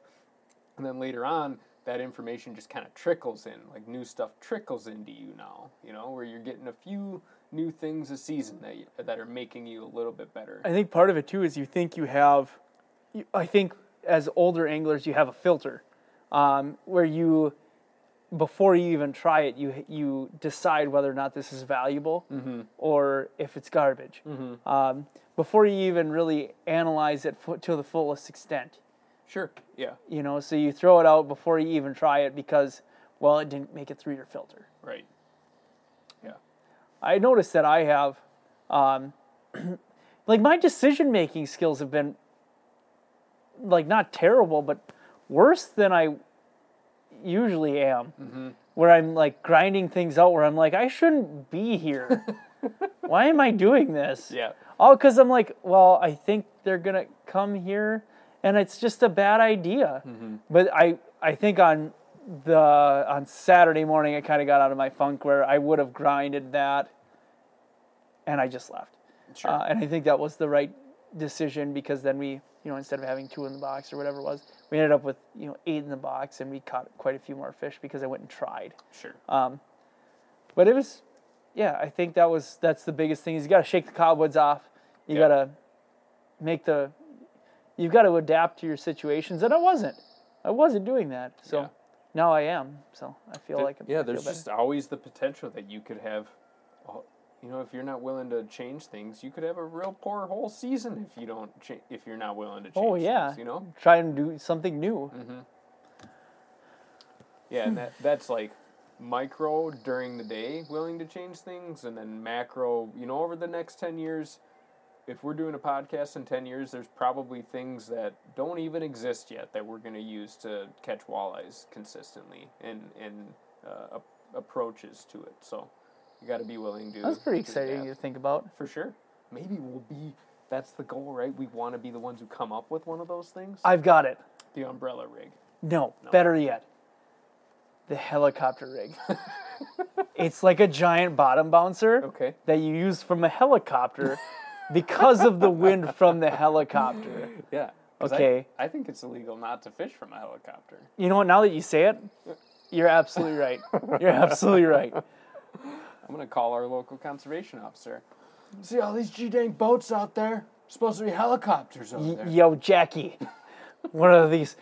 And then later on, that information just kind of trickles in, like new stuff trickles into you now, you know, where you're getting a few new things a season that, you, that are making you a little bit better. I think part of it too is you think you have, I think as older anglers you have a filter, um, where you, before you even try it, you you decide whether or not this is valuable or if it's garbage. Um, before you even really analyze it to the fullest extent, Sure, yeah, you know, so you throw it out before you even try it because, well, it didn't make it through your filter. right. Yeah, I noticed that I have, um, [CLEARS THROAT] like my decision making skills have been, like not terrible, but worse than I usually am. Where I'm like grinding things out, where I'm like, I shouldn't be here. [LAUGHS] Why am I doing this? yeah, Oh, because I'm like, well, I think they're gonna come here, and it's just a bad idea. But I, I think on the on Saturday morning, I kind of got out of my funk where I would have grinded that, and I just left. sure. Uh, and I think that was the right decision because then we, you know, instead of having two in the box or whatever it was, we ended up with you know eight in the box, and we caught quite a few more fish because I went and tried. sure. Um, but it was, yeah, I think that was that's the biggest thing is you got to shake the cobwebs off. You Yeah. got to make the, you've got to adapt to your situations, and I wasn't. I wasn't doing that, so Yeah. now I am. So I feel Th- like yeah, I there's just always the potential that you could have, you know, if you're not willing to change things, you could have a real poor whole season if you don't cha- if you're not willing to change. Oh yeah, things, you know. try and do something new. Yeah, and that that's like micro during the day, willing to change things, and then macro. You know, over the next ten years, if we're doing a podcast in ten years, there's probably things that don't even exist yet that we're going to use to catch walleyes consistently, and and uh, approaches to it. So you got to be willing to. Do. That's pretty to exciting to think about. for sure. Maybe we'll be. That's the goal, right? We want to be the ones who come up with one of those things. I've got it. the umbrella rig. No, better yet, the helicopter rig. [LAUGHS] it's like a giant bottom bouncer Okay. that you use from a helicopter because of the wind from the helicopter. [LAUGHS] Yeah. 'cause I- Okay. I, think it's illegal not to fish from a helicopter. You know what? Now that you say it, you're absolutely right. You're absolutely right. I'm gonna call our local conservation officer. See all these G dang boats out there? Supposed to be helicopters over Y- there. Yo, Jackie, what are these?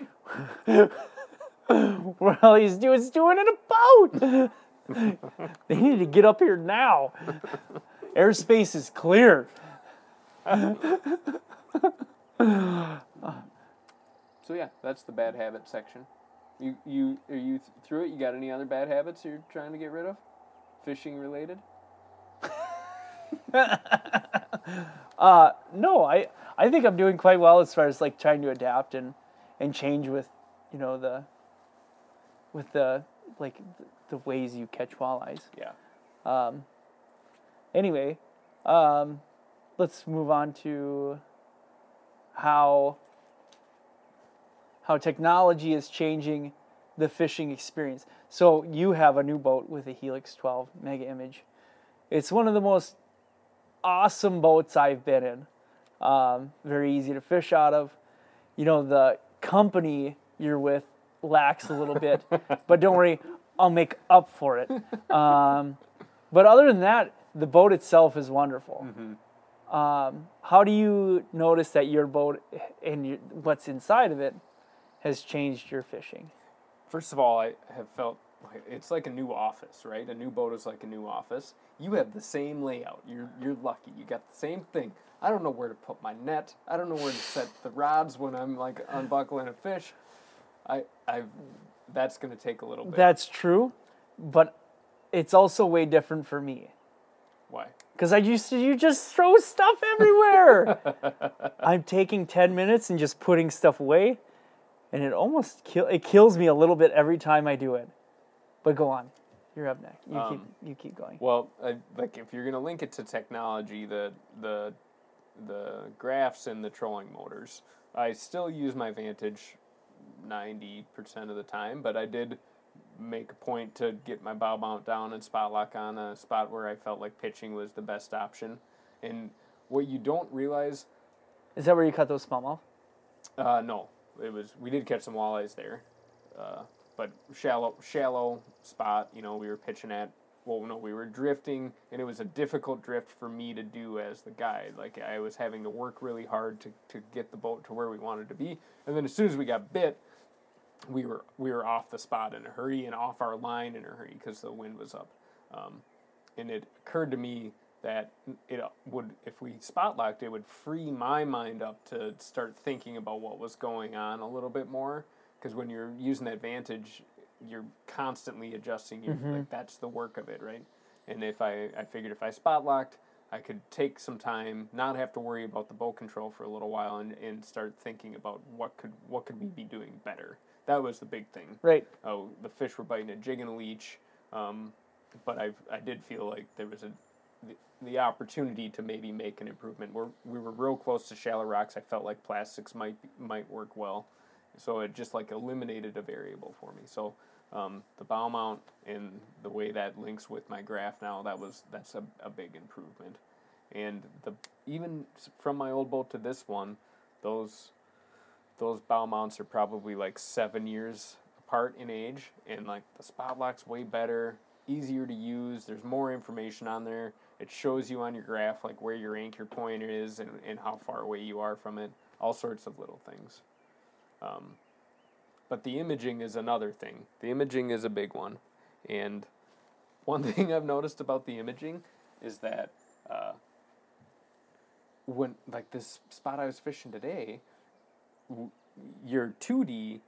[LAUGHS] what are these dudes doing in a boat? [LAUGHS] they need to get up here now. Airspace is clear. So yeah, that's the bad habit section. You you are you th- through it? You got any other bad habits you're trying to get rid of? Fishing related? [LAUGHS] No, I I think I'm doing quite well as far as like trying to adapt and and change with, you know the with the like the ways you catch walleyes. Yeah. Um, Anyway, um, let's move on to how how technology is changing the fishing experience. So you have a new boat with a Helix 12 Mega Image. It's one of the most awesome boats I've been in. Um, very easy to fish out of. You know the company you're with lacks a little bit, [LAUGHS] but don't worry, I'll make up for it. Um, but other than that, the boat itself is wonderful. Um, how do you notice that your boat and your, what's inside of it has changed your fishing? First of all, I have felt like it's like a new office, right? A new boat is like a new office. You have the same layout. You're you're lucky. You got the same thing. I don't know where to put my net. I don't know where to set the rods when I'm like unbuckling a fish. I I've that's gonna take a little bit. That's true, but it's also way different for me. Why? Because I used to, you just throw stuff everywhere. [LAUGHS] I'm taking 10 minutes and just putting stuff away, and it almost kill, it kills me a little bit every time I do it. But go on. You're up next. You, Um, keep, you keep going. Well, I, like if you're gonna link it to technology, the the the graphs and the trolling motors, I still use my Vantage ninety percent of the time, but I did make a point to get my bow mount down and spot lock on a spot where I felt like pitching was the best option. And what you don't realize, Is that where you cut those smallmouth? uh, no, it was we did catch some walleyes there, uh, but shallow shallow spot. You know, we were pitching at. Well, no, we were drifting, and it was a difficult drift for me to do as the guide. Like I was having to work really hard to, to get the boat to where we wanted to be, and then as soon as we got bit, we were we were off the spot in a hurry and off our line in a hurry because the wind was up. Um, and it occurred to me that it would if we spot locked it would free my mind up to start thinking about what was going on a little bit more because when you're using that vantage you're constantly adjusting your like that's the work of it right and if I, I figured if I spot locked I could take some time not have to worry about the boat control for a little while and, and start thinking about what could what could we be doing better that was the big thing Right. oh, the fish were biting a jig and a leech. Um, but I I did feel like there was a the, the opportunity to maybe make an improvement. We're, we were real close to shallow rocks. I felt like plastics might might work well, so it just like eliminated a variable for me. So um, the bow mount and the way that links with my graph now that was that's a, a big improvement. And the even from my old boat to this one, those those bow mounts are probably like seven years apart in age, and like the spot lock's way better, easier to use. There's more information on there. It shows you on your graph like where your anchor point is and, and how far away you are from it. All sorts of little things. Um, but the imaging is another thing. The imaging is a big one, and one [LAUGHS] thing I've noticed about the imaging is that uh, when like this spot I was fishing today, w- your 2D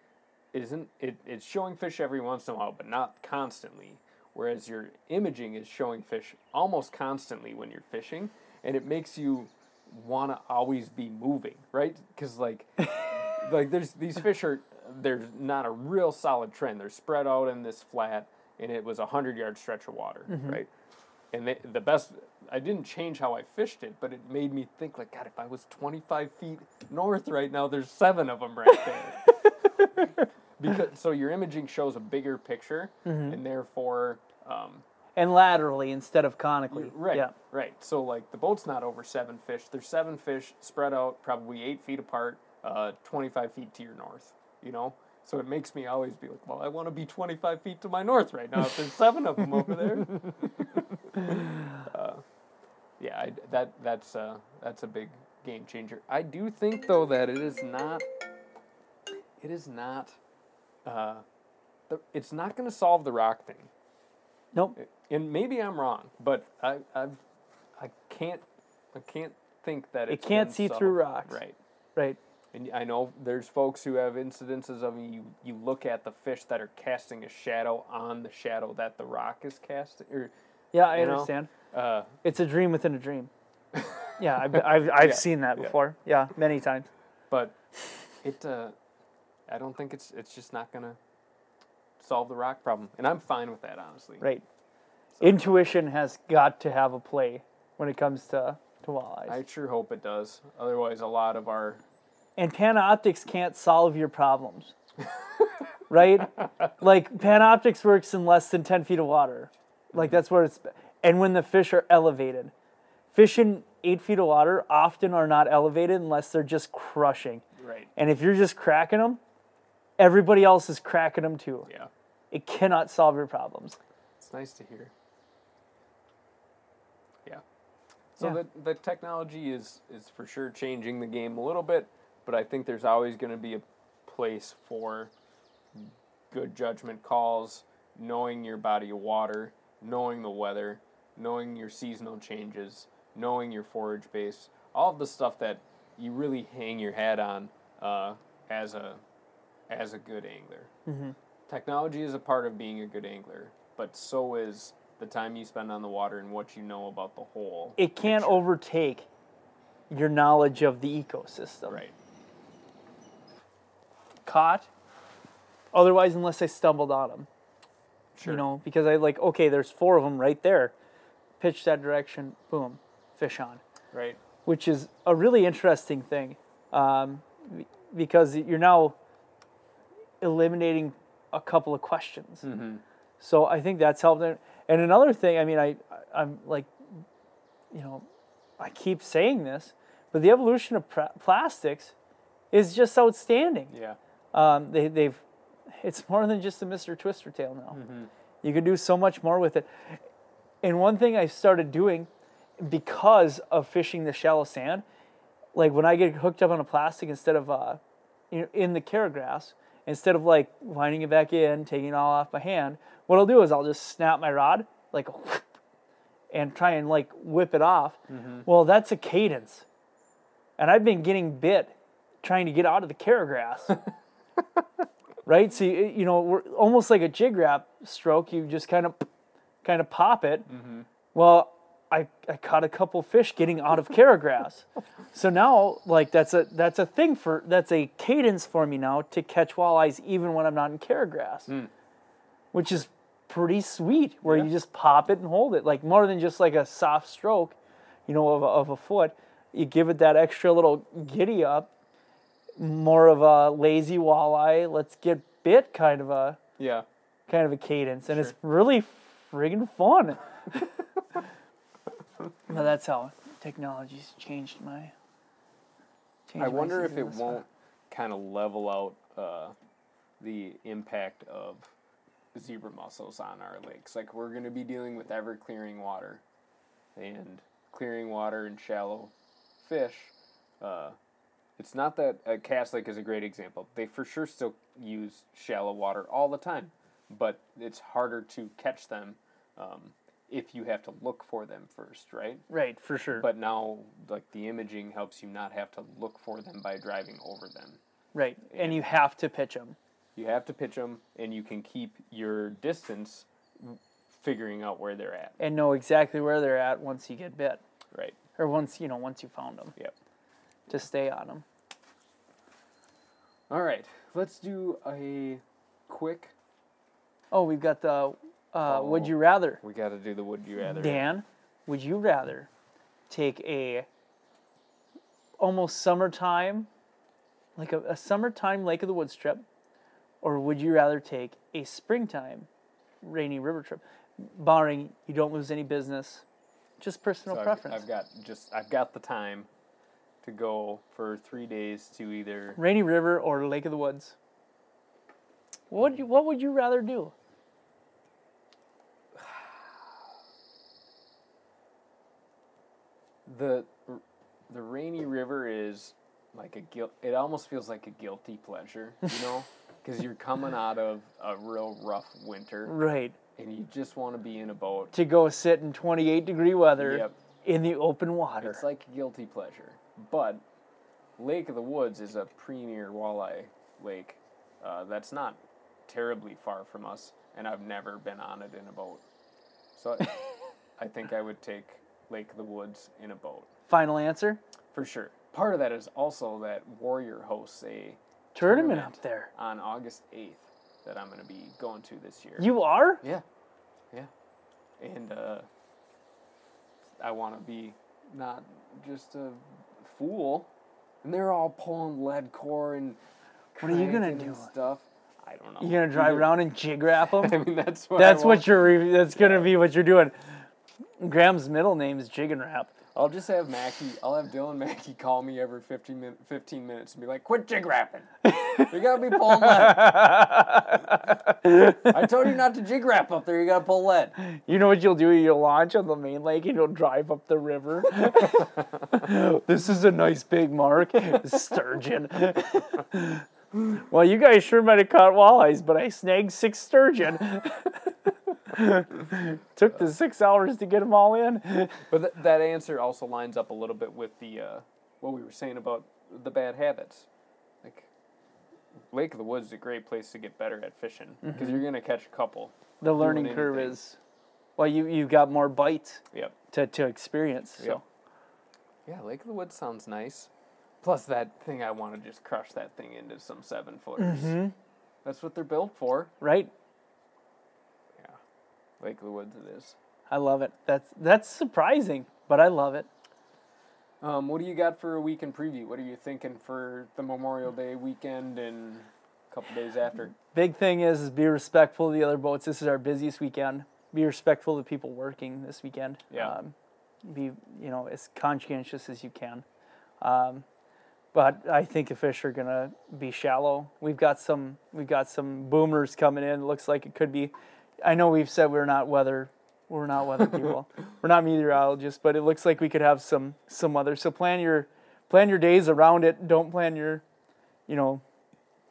isn't it, it's showing fish every once in a while, but not constantly. Whereas your imaging is showing fish almost constantly when you're fishing, and it makes you want to always be moving, right? Because like, [LAUGHS] like there's these fish are there's not a real solid trend. They're spread out in this flat, and it was a hundred yard stretch of water, mm-hmm. right? And they, the best, I didn't change how I fished it, but it made me think like, God, if I was 25 feet north right now, there's seven of them right there. [LAUGHS] because so your imaging shows a bigger picture, mm-hmm. and therefore, um, And laterally instead of conically. right, Yeah. right. So like the boat's not over seven fish. There's seven fish spread out, probably eight feet apart, uh, 25 feet to your north. You know. So it makes me always be like, well, I want to be 25 feet to my north right now. If there's [LAUGHS] seven of them over there. [LAUGHS] uh, yeah, I, that that's uh, that's a big game changer. I do think though that it is not. It is not. Uh, the, it's not going to solve the rock thing Nope. and maybe I'm wrong, but I I've, I can't I can't think that It can't see solved. through rocks. Right. Right. And I know there's folks who have incidences of you you look at the fish that are casting a shadow on the shadow that the rock is casting or Yeah, I understand. uh, It's a dream within a dream. [LAUGHS] Yeah, I've, I've, I've Yeah, seen that yeah. before. Yeah, many times. but it uh, I don't think it's it's just not gonna solve the rock problem, and I'm fine with that honestly. Right. Intuition has got to have a play when it comes to, to walleyes. I sure hope it does. Otherwise, a lot of our and Panoptix can't solve your problems. [LAUGHS] right? Like Panoptix works in less than 10 feet of water. Like that's where it's and when the fish are elevated. Fish in 8 feet of water often are not elevated unless they're just crushing. right. And if you're just cracking them, everybody else is cracking them too. Yeah, It cannot solve your problems. it's nice to hear. Yeah. So Yeah. the the technology is is for sure changing the game a little bit, but I think there's always going to be a place for good judgment calls, knowing your body of water, knowing the weather, knowing your seasonal changes, knowing your forage base, all of the stuff that you really hang your hat on uh, as a as a good angler. Mm-hmm. Technology is a part of being a good angler, but so is the time you spend on the water and what you know about the whole. It can't picture. overtake your knowledge of the ecosystem. Right. Caught. Otherwise, unless I stumbled on them. Sure. You know, because I like, okay, there's four of them right there. Pitch that direction, boom, fish on. Right. which is a really interesting thing um, because you're now eliminating a couple of questions. So I think that's helped. And another thing, I mean, I I'm like, you know, I keep saying this, but the evolution of pra- plastics is just outstanding. Yeah. Um, they, they've, it's more than just a Mr. Twister tail now. You can do so much more with it. And one thing I started doing because of fishing the shallow sand, like when I get hooked up on a plastic instead of uh, you know, in the carrot grass, instead of like winding it back in, taking it all off my hand, what I'll do is I'll just snap my rod like [LAUGHS] and try and like whip it off. Mm-hmm. Well, that's a cadence. And I've been getting bit trying to get out of the carrot grass. [LAUGHS] right? So you, you know, we're almost like a jig rap stroke. You just kind of, kind of pop it. Mm-hmm. Well, I, I caught a couple fish getting out of carrot grass. [LAUGHS] so now, like that's a that's a thing for that's a cadence for me now to catch walleyes even when I'm not in carrot grass, hmm. which is pretty sweet. Where you just pop it and hold it, like more than just like a soft stroke, you know, of a, of a foot. You give it that extra little giddy up, more of a lazy walleye. Let's get bit kind of a Yeah. kind of a cadence, and it's really friggin' fun. [LAUGHS] but that's how technology's changed my. changed I wonder if it won't kind of level out uh, the impact of zebra mussels on our lakes. Like we're going to be dealing with ever clearing water, and clearing water and shallow fish. Uh, it's not that uh, Cass Lake is a great example. They for sure still use shallow water all the time, but it's harder to catch them um, if you have to look for them first, right? Right, for sure. But now, like the imaging helps you not have to look for them by driving over them. right, and you have to pitch them. You have to pitch them, and you can keep your distance, figuring out where they're at. and know exactly where they're at once you get bit, Right. or once you know once you found them Yep. to stay on them. All right. Let's do a quick. Oh, we've got the uh, would Oh. you rather. We got to do the would you rather. Dan, would you rather take a almost summertime, like a, a summertime Lake of the Woods trip, or would you rather take a springtime rainy river trip, barring you don't lose any business, just personal So I've, preference? I've got just I've got the time to go for three days to either. rainy river or Lake of the Woods. What would you, what would you rather do? The the rainy river is like a guilt it almost feels like a guilty pleasure you [LAUGHS] know because you're coming out of a real rough winter Right. and you just want to be in a boat To go sit in 28 degree weather Yep. in the open water. it's like a guilty pleasure but lake of the woods is a premier walleye lake uh, that's not terribly far from us and i've never been on it in a boat so i think i would take lake of the woods in a boat Final answer? For sure. Part of that is also that Warrior hosts a Tournament Tournament. up there. on August 8th that I'm going to be going to this year. You are? Yeah. Yeah. And uh, I want to be not just a fool. And they're all pulling lead core and What are you gonna do? stuff. I don't know. You're gonna drive Either- around and jig rap them? [LAUGHS] I mean, that's what That's what you're. Re- that's gonna be what you're doing. Graham's middle name is Jigging Rap. I'll just have Mackie. I'll have Dylan Mackie call me every 15, min- 15 minutes and be like, "Quit jig rapping. You gotta be pulling lead. I told you not to jig rap up there. You gotta pull lead." You know what you'll do? You'll launch on the main lake and you'll drive up the river. [LAUGHS] this is a nice big mark, sturgeon. well, you guys sure might have caught walleyes, but I snagged six sturgeon. [LAUGHS] Took the six hours to get them all in. [LAUGHS] But th- that answer also lines up a little bit with the uh, what we were saying about the bad habits. Like Lake of the Woods is a great place to get better at fishing because Mm-hmm. you're gonna catch a couple. The learning curve is, well, you you've got more bites Yep. to, to experience. So Yep. Yeah, Lake of the Woods sounds nice. Plus that thing, I want to just crush that thing into some seven footers. Mm-hmm. That's what they're built for. right, Lake of the Woods it is. I love it. That's that's surprising, but I love it. Um, what do you got for a weekend preview? What are you thinking for the Memorial Day weekend and a couple days after? Big thing is, is be respectful of the other boats. This is our busiest weekend. Be respectful of the people working this weekend. Yeah. Um, be you know as conscientious as you can. Um, but I think the fish are gonna be shallow. We've got some we've got some boomers coming in. It looks like it could be. I know we've said we're not weather we're not weather [LAUGHS] people. we're not meteorologists, but it looks like we could have some some weather. So plan your plan your days around it. Don't plan your you know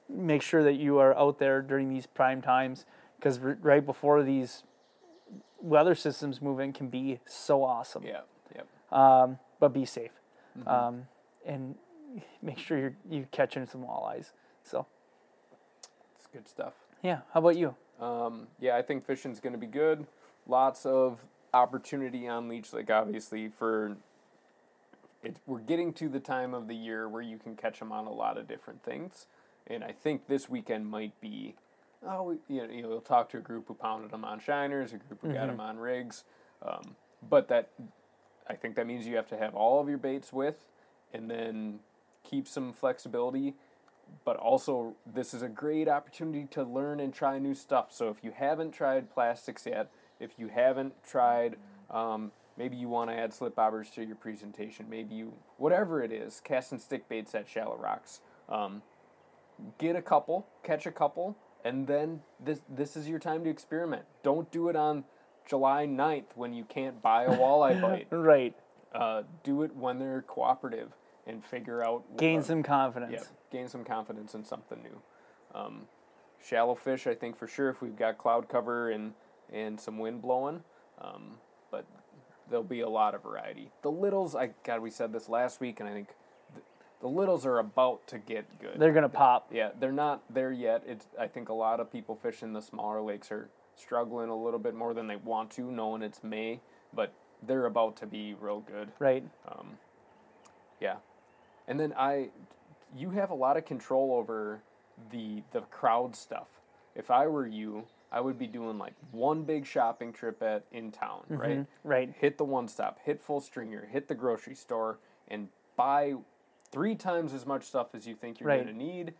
make sure that you are out there during these prime times because r- right before these weather systems move in can be so awesome. Yeah, yep. Um, but be safe, um, and make sure you're you catching some walleyes. So It's good stuff. yeah, how about you? Um, yeah, I think fishing's going to be good. Lots of opportunity on Leech Lake, obviously. For it, we're getting to the time of the year where you can catch them on a lot of different things, and I think this weekend might be. Oh, you know, you'll talk to a group who pounded them on shiners, a group who got them on rigs, um, but that I think that means you have to have all of your baits with, and then keep some flexibility but also this is a great opportunity to learn and try new stuff. So if you haven't tried plastics yet, if you haven't tried, um, maybe you want to add slip bobbers to your presentation, maybe you, whatever it is, cast and stick baits at shallow rocks. Um, get a couple, catch a couple, and then this this is your time to experiment. Don't do it on July 9th when you can't buy a walleye [LAUGHS] bite. Right, Uh, do it when they're cooperative and figure out gain uh, some confidence. yeah, gain some confidence in something new. Um, shallow fish, I think for sure, if we've got cloud cover and and some wind blowing, um, but there'll be a lot of variety. The littles, I God, we said this last week, and I think th- the littles are about to get good. They're gonna pop. yeah, they're not there yet. It's I think a lot of people fishing the smaller lakes are struggling a little bit more than they want to, knowing it's May, but they're about to be real good. Right. Um, yeah, and then I, you have a lot of control over the the crowd stuff. If I were you, I would be doing like one big shopping trip at in town, right? Mm-hmm. Right. Hit the one stop, hit full stringer, hit the grocery store, and buy three times as much stuff as you think you're Right. going to need.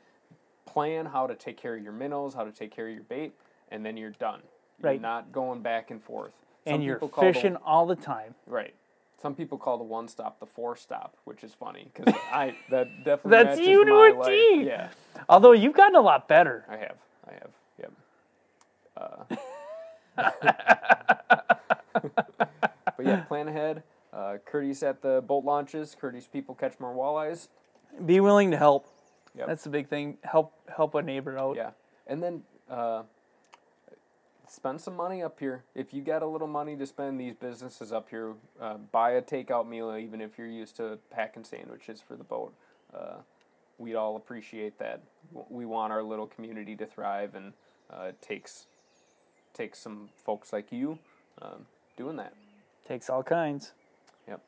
Plan how to take care of your minnows, how to take care of your bait, and then you're done. You're Right. not going back and forth. And you're call the- fishing all the time. Right. Some people call the one stop the four stop, which is funny because [LAUGHS] I that definitely That's matches you to my a life. T. Yeah, Although you've gotten a lot better. I have. I have. Yep. Uh, [LAUGHS] but yeah, plan ahead. Uh, courteous at the boat launches. Courteous people catch more walleyes. Be willing to help. Yep. That's the big thing. Help help a neighbor out. Yeah, and then uh, spend some money up here. If you got a little money to spend, these businesses up here, uh, buy a takeout meal, even if you're used to packing sandwiches for the boat. Uh, we'd all appreciate that. We want our little community to thrive, and uh, it takes takes some folks like you um, doing that. Takes all kinds. Yep.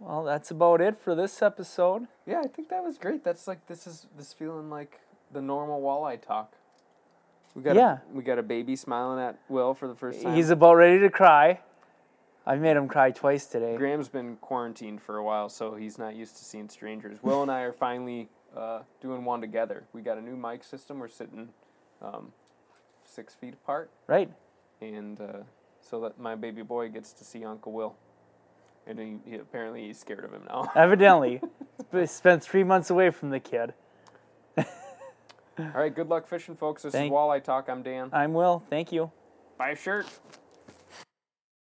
Well, that's about it for this episode. Yeah, I think that was great. That's like this is this feeling like the normal walleye talk. We got Yeah. a, we got a baby smiling at Will for the first time. He's about ready to cry. I made him cry twice today. Graham's been quarantined for a while, so he's not used to seeing strangers. Will and I are finally uh, doing one together. We got a new mic system. We're sitting um, six feet apart, Right. and uh, so that my baby boy gets to see Uncle Will. And he, he apparently he's scared of him now. [LAUGHS] Evidently, spent three months away from the kid. All right, good luck fishing, folks. This Thank- is Walleye Talk. I'm Dan. I'm Will. Thank you. Buy a shirt.